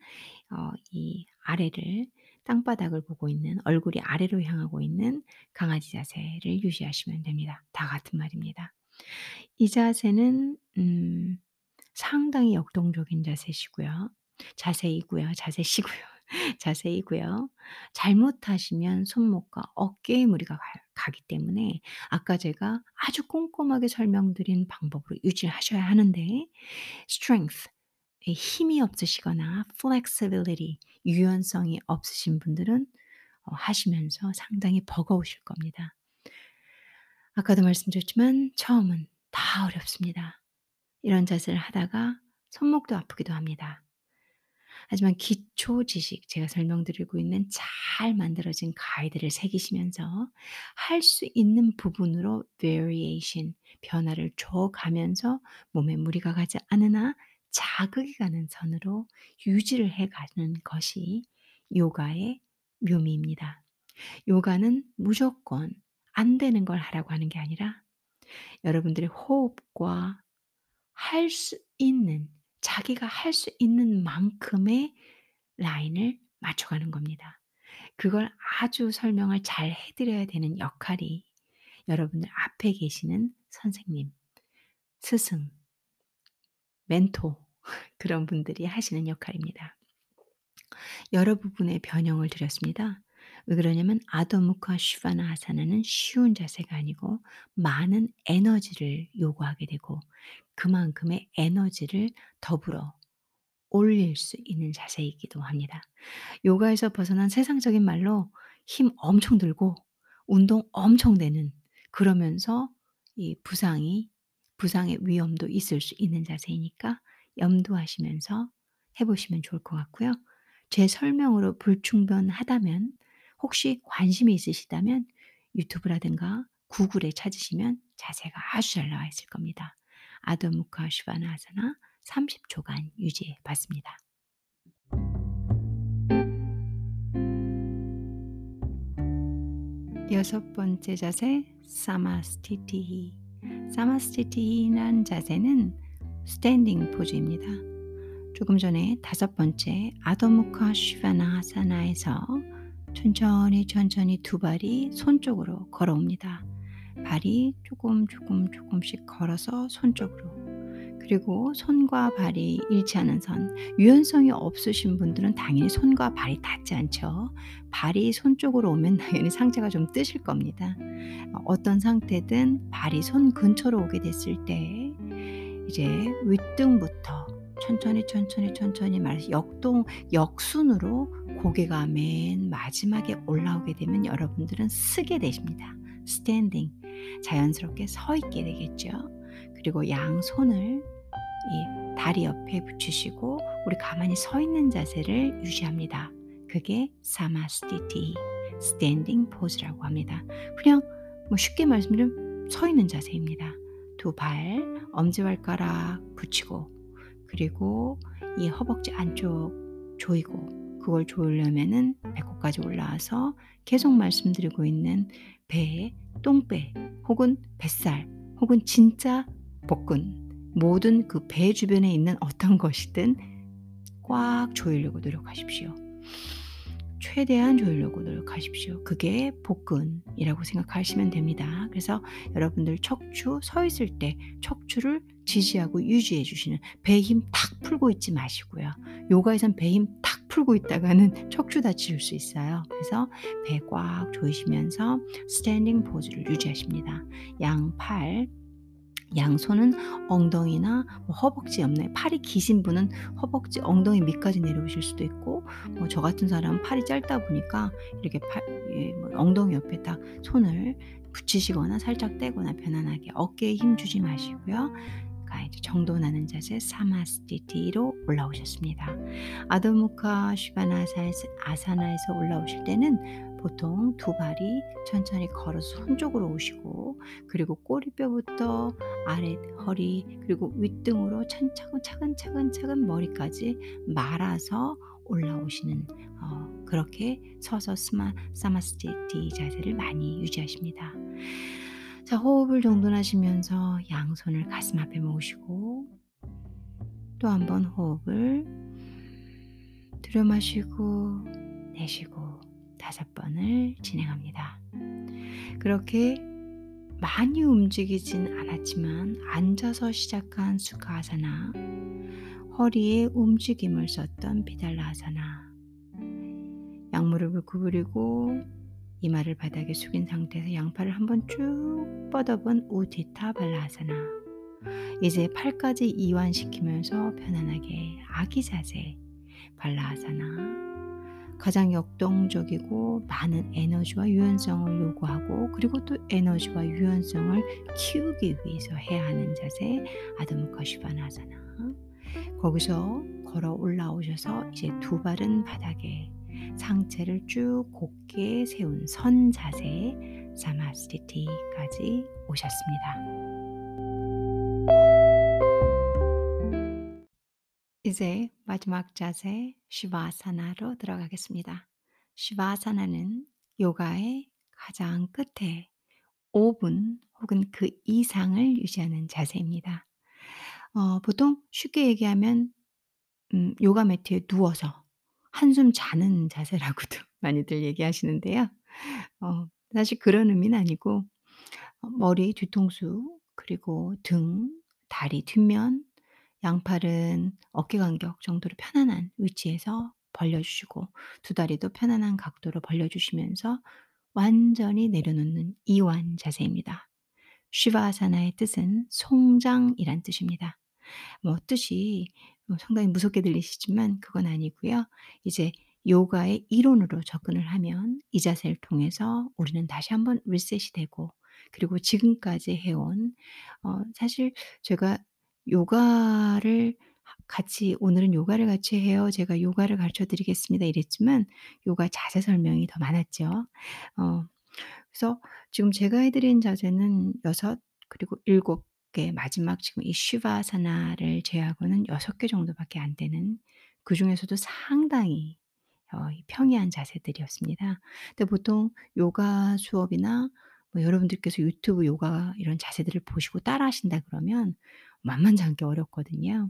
Speaker 1: 어, 이 아래를 땅바닥을 보고 있는 얼굴이 아래로 향하고 있는 강아지 자세를 유지하시면 됩니다. 다 같은 말입니다. 이 자세는 음, 상당히 역동적인 자세시고요. 자세이고요. 자세시고요. 자세이고요. 잘못하시면 손목과 어깨에 무리가 가, 기 때문에 아까 제가 아주 꼼꼼하게 설명드린 방법으로 유지하셔야 하는데 strength 힘이 없으시거나 flexibility 유연성이 없으신 분들은 어, 하시면서 상당히 버거우실 겁니다. 아까도 말씀드렸지만 처음은 다 어렵습니다. 이런 자세를 하다가 손목도 아프기도 합니다. 하지만 기초 지식 제가 설명드리고 있는 잘 만들어진 가이드를 새기시면서 할 수 있는 부분으로 variation 변화를 줘 가면서 몸에 무리가 가지 않으나 자극이 가는 선으로 유지를 해 가는 것이 요가의 묘미입니다. 요가는 무조건 안 되는 걸 하라고 하는 게 아니라 여러분들의 호흡과 할 수 있는 자기가 할 수 있는 만큼의 라인을 맞춰가는 겁니다. 그걸 아주 설명을 잘 해드려야 되는 역할이 여러분들 앞에 계시는 선생님, 스승, 멘토, 그런 분들이 하시는 역할입니다. 여러 부분의 변형을 드렸습니다. 왜 그러냐면 아도무카 슈바나 하사나는 쉬운 자세가 아니고 많은 에너지를 요구하게 되고 그만큼의 에너지를 더불어 올릴 수 있는 자세이기도 합니다. 요가에서 벗어난 세상적인 말로 힘 엄청 들고 운동 엄청 되는 그러면서 이 부상이 부상의 위험도 있을 수 있는 자세이니까 염두하시면서 해보시면 좋을 것 같고요. 제 설명으로 불충분하다면 혹시 관심이 있으시다면 유튜브라든가 구글에 찾으시면 자세가 아주 잘 나와 있을 겁니다. 아도무카 슈바나 아사나 30초간 유지해 봤습니다. 여섯 번째 자세 사마스티티 사마스티티란 자세는 standing pose입니다. 조금 전에 다섯 번째 아도무카 슈바나아사나에서 천천히 천천히 두 발이 손 쪽으로 걸어옵니다. 발이 조금 조금 조금씩 걸어서 손 쪽으로 그리고 손과 발이 일치하는 선. 유연성이 없으신 분들은 당연히 손과 발이 닿지 않죠. 발이 손 쪽으로 오면 당연히 상체가 좀 뜨실 겁니다. 어떤 상태든 발이 손 근처로 오게 됐을 때 이제 윗등부터 천천히 천천히 천천히 말해서 역동 역순으로 고개가 맨 마지막에 올라오게 되면 여러분들은 쓰게 되십니다. 스탠딩 자연스럽게 서 있게 되겠죠. 그리고 양손을 이 다리 옆에 붙이시고 우리 가만히 서 있는 자세를 유지합니다. 그게 사마스티티 standing pose라고 합니다. 그냥 뭐 쉽게 말씀드리면 서 있는 자세입니다. 두 발 엄지발가락 붙이고 그리고 이 허벅지 안쪽 조이고 그걸 조이려면은 배꼽까지 올라와서 계속 말씀드리고 있는 배, 똥배 혹은 뱃살 혹은 진짜 복근 모든 그 배 주변에 있는 어떤 것이든 꽉 조이려고 노력하십시오. 최대한 조이려고 노력하십시오. 그게 복근이라고 생각하시면 됩니다. 그래서 여러분들 척추 서 있을 때 척추를 지지하고 유지해 주시는 배 힘 탁 풀고 있지 마시고요. 요가에선 배 힘 탁 풀고 있다가는 척추 다칠 수 있어요. 그래서 배 꽉 조이시면서 standing pose를 유지하십니다. 양팔 양손은 엉덩이나 뭐 허벅지 옆에 팔이 기신 분은 허벅지 엉덩이 밑까지 내려오실 수도 있고 뭐 저 같은 사람은 팔이 짧다 보니까 이렇게 팔, 예, 뭐 엉덩이 옆에 딱 손을 붙이시거나 살짝 떼거나 편안하게 어깨에 힘 주지 마시고요. 이제 정도 나는 자세 사마스티티로 올라오셨습니다. 아도무카 슈바나사에서 아사나에서 올라오실 때는 보통 두 발이 천천히 걸어서 손 쪽으로 오시고 그리고 꼬리뼈부터 아래 허리 그리고 윗등으로 차근 차근 차근 차근 머리까지 말아서 올라오시는 어, 그렇게 서서 스마 사마스티티 자세를 많이 유지하십니다. 자, 호흡을 정돈하시면서 양손을 가슴 앞에 모으시고 또 한번 호흡을 들여 마시고 내쉬고 다섯 번을 진행합니다. 그렇게 많이 움직이진 않았지만 앉아서 시작한 수카아사나 허리에 움직임을 썼던 비달라아사나 양무릎을 구부리고 이마를 바닥에 숙인 상태에서 양팔을 한번 쭉 뻗어본 우디타 발라아사나 이제 팔까지 이완시키면서 편안하게 아기 자세 발라아사나 가장 역동적이고 많은 에너지와 유연성을 요구하고 그리고 또 에너지와 유연성을 키우기 위해서 해야 하는 자세 아드무카 슈바나사나 거기서 걸어 올라오셔서 이제 두 발은 바닥에 상체를 쭉 곧게 세운 선 자세 사마스티티까지 오셨습니다. 이제 마지막 자세 시바사나로 들어가겠습니다. 시바사나는 요가의 가장 끝에 5분 혹은 그 이상을 유지하는 자세입니다. 어, 보통 쉽게 얘기하면 음, 요가 매트에 누워서 한숨 자는 자세라고도 많이들 얘기하시는데요. 어, 사실 그런 의미는 아니고 어, 머리 뒤통수 그리고 등, 다리 뒷면 양팔은 어깨 간격 정도로 편안한 위치에서 벌려주시고 두 다리도 편안한 각도로 벌려주시면서 완전히 내려놓는 이완 자세입니다. 쉬바아사나의 뜻은 송장이란 뜻입니다. 뭐 뜻이 뭐 상당히 무섭게 들리시지만 그건 아니고요. 이제 요가의 이론으로 접근을 하면 이 자세를 통해서 우리는 다시 한번 리셋이 되고 그리고 지금까지 해온 어 사실 제가 요가를 같이 "오늘은 요가를 같이 해요. 제가 요가를 가르쳐 드리겠습니다." 이랬지만 요가 자세 설명이 더 많았죠. 어 그래서 지금 제가 해 드린 자세는 6 그리고 7개 마지막 지금 이 쉬바사나를 제외하고는 6개 정도밖에 안 되는 그 중에서도 상당히 어 평이한 자세들이었습니다. 근데 보통 요가 수업이나 뭐 여러분들께서 유튜브 요가 이런 자세들을 보시고 따라 하신다 그러면 만만치 않게 어렵거든요.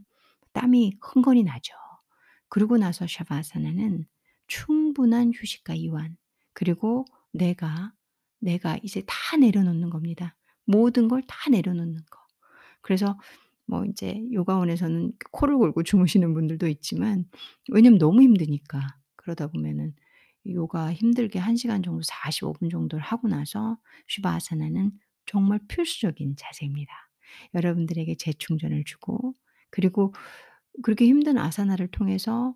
Speaker 1: 땀이 흥건히 나죠. 그러고 나서 샤바사나는 충분한 휴식과 이완 그리고 내가 내가 이제 다 내려놓는 겁니다. 모든 걸 다 내려놓는 거. 그래서 뭐 인제 요가원에서는 코를 골고 주무시는 분들도 있지만 왜냐면 너무 힘드니까. 그러다 보면은 요가 힘들게 1 시간 정도 45분 정도를 하고 나서 슈바아사나는 정말 필수적인 자세입니다. 여러분들에게 재충전을 주고 그리고 그렇게 힘든 아사나를 통해서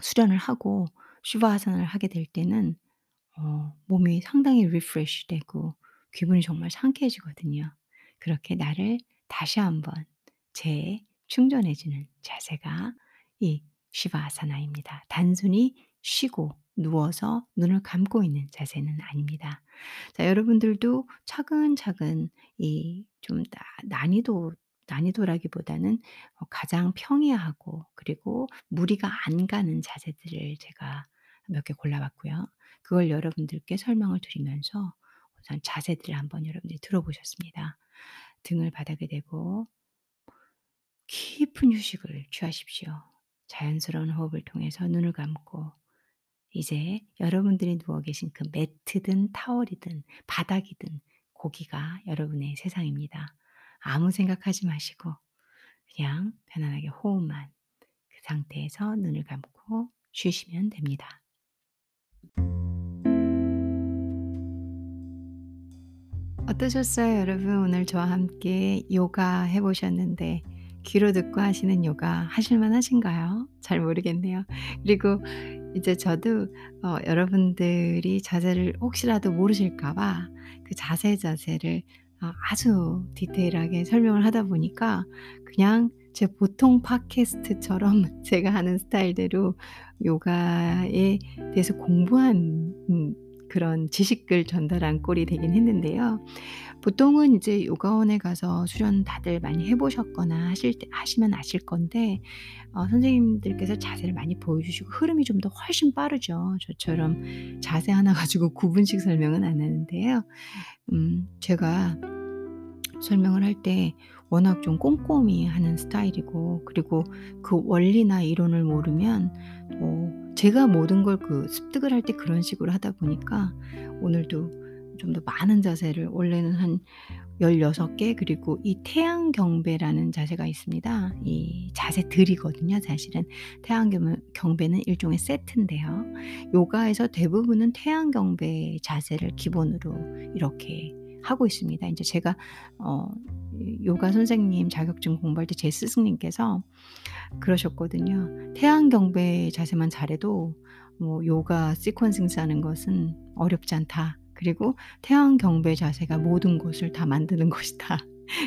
Speaker 1: 수련을 하고 슈바 아사나를 하게 될 때는 어 몸이 상당히 refresh 되고 기분이 정말 상쾌해지거든요. 그렇게 나를 다시 한번 재충전해 주는 자세가 이 시바아사나입니다. 단순히 쉬고 누워서 눈을 감고 있는 자세는 아닙니다. 자 여러분들도 차근차근 이 좀 난이도 난이도라기보다는 어 가장 평이하고 그리고 무리가 안 가는 자세들을 제가 몇 개 골라 봤고요. 그걸 여러분들께 설명을 드리면서 우선 자세들을 한번 여러분들이 들어보셨습니다. 등을 바닥에 대고 깊은 휴식을 취하십시오. 자연스러운 호흡을 통해서 눈을 감고 이제 여러분들이 누워 계신 그 매트든 타월이든 바닥이든 고기가 여러분의 세상입니다. 아무 생각하지 마시고 그냥 편안하게 호흡만 그 상태에서 눈을 감고 쉬시면 됩니다. 어떠셨어요, 여러분? 오늘 저와 함께 요가 해보셨는데, 귀로 듣고 하시는 요가 하실만 하신가요? 잘 모르겠네요. 그리고 이제 저도 어, 여러분들이 자세를 혹시라도 모르실까봐 그 자세 자세를 어, 아주 디테일하게 설명을 하다 보니까 그냥 제 보통 팟캐스트처럼 제가 하는 스타일대로 요가에 대해서 공부한 음, 그런 지식을 전달한 꼴이 되긴 했는데요. 보통은 이제 요가원에 가서 수련 다들 많이 해보셨거나 하실 때 하시면 아실 건데 어, 선생님들께서 자세를 많이 보여주시고 흐름이 좀 더 훨씬 빠르죠. 저처럼 자세 하나 가지고 9분씩 설명은 안 하는데요. 음, 제가 설명을 할때 워낙 좀 꼼꼼히 하는 스타일이고 그리고 그 원리나 이론을 모르면 어, 제가 모든 걸 그 습득을 할 때 그런 식으로 하다 보니까 오늘도 좀 더 많은 자세를 원래는 한 16개 그리고 이 태양 경배라는 자세가 있습니다. 이 자세들이거든요. 사실은 태양 경배는 일종의 세트인데요. 요가에서 대부분은 태양 경배 자세를 기본으로 이렇게 하고 있습니다. 이제 제가 어 요가 선생님 자격증 공부할 때 제 스승님께서 그러셨거든요. 태양 경배 자세만 잘해도 뭐 요가 시퀀싱스 하는 것은 어렵지 않다. 그리고 태양 경배 자세가 모든 것을 다 만드는 것이다.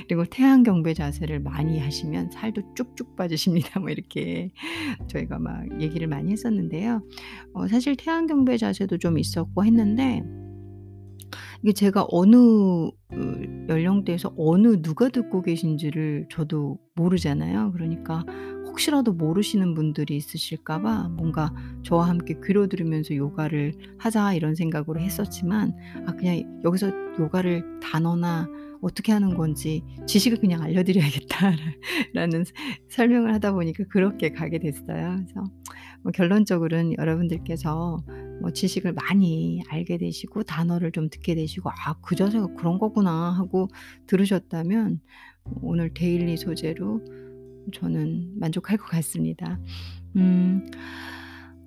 Speaker 1: 그리고 태양 경배 자세를 많이 하시면 살도 쭉쭉 빠지십니다. 뭐 이렇게 저희가 막 얘기를 많이 했었는데요. 어, 사실 태양 경배 자세도 좀 있었고 했는데 이게 제가 어느 그 연령대에서 어느 누가 듣고 계신지를 저도 모르잖아요. 그러니까 혹시라도 모르시는 분들이 있으실까 봐 뭔가 저와 함께 귀로 들으면서 요가를 하자 이런 생각으로 했었지만 아 그냥 여기서 요가를 단어나 어떻게 하는 건지 지식을 그냥 알려드려야겠다라는 설명을 하다 보니까 그렇게 가게 됐어요. 그래서 뭐 결론적으로는 여러분들께서 뭐 지식을 많이 알게 되시고 단어를 좀 듣게 되시고 아 그 자세가 그런 거구나 하고 들으셨다면 오늘 데일리 소재로 저는 만족할 것 같습니다. 음,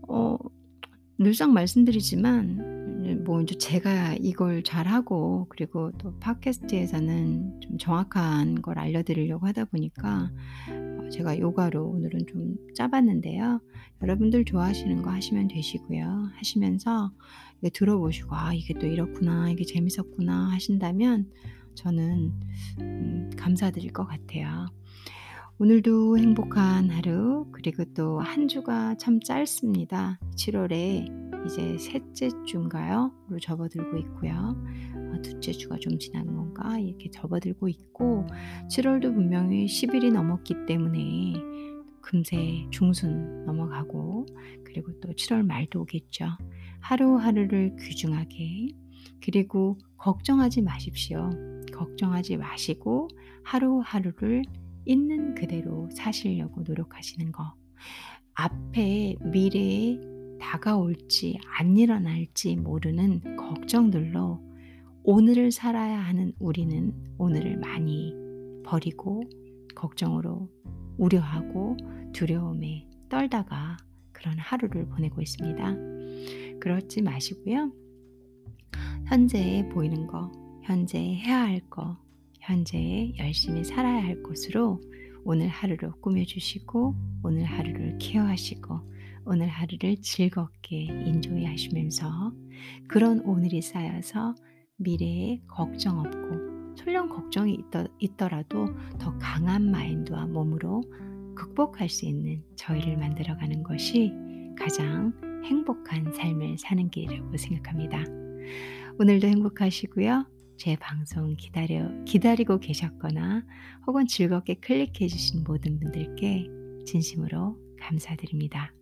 Speaker 1: 어, 늘상 말씀드리지만 뭐 이제 제가 이걸 잘하고 그리고 또 팟캐스트에서는 좀 정확한 걸 알려드리려고 하다 보니까 어, 제가 요가로 오늘은 좀 짜봤는데요. 여러분들 좋아하시는 거 하시면 되시고요. 하시면서 들어보시고 아 이게 또 이렇구나 이게 재밌었구나 하신다면 저는 음, 감사드릴 것 같아요. 오늘도 행복한 하루, 그리고 또 한 주가 참 짧습니다. 7월에 이제 셋째 주인가요? 로 접어들고 있고요. 어, 둘째 주가 좀 지난 건가? 이렇게 접어들고 있고, 7월도 분명히 10일이 넘었기 때문에 금세 중순 넘어가고, 그리고 또 7월 말도 오겠죠. 하루하루를 귀중하게, 그리고 걱정하지 마십시오. 걱정하지 마시고, 하루하루를 있는 그대로 사시려고 노력하시는 거. 앞에 미래에 다가올지 안 일어날지 모르는 걱정들로 오늘을 살아야 하는 우리는 오늘을 많이 버리고 걱정으로 우려하고 두려움에 떨다가 그런 하루를 보내고 있습니다. 그렇지 마시고요. 현재에 보이는 거, 현재 해야 할 거, 현재에 열심히 살아야 할 곳으로 오늘 하루를 꾸며주시고 오늘 하루를 케어하시고 오늘 하루를 즐겁게 인조해 하시면서 그런 오늘이 쌓여서 미래에 걱정 없고 설령 걱정이 있더, 라도더 강한 마인드와 몸으로 극복할 수 있는 저희를 만들어가는 것이 가장 행복한 삶을 사는 길이라고 생각합니다. 오늘도 행복하시고요. 제 방송 기다려, 기다리고 계셨거나 혹은 즐겁게 클릭해 주신 모든 분들께 진심으로 감사드립니다.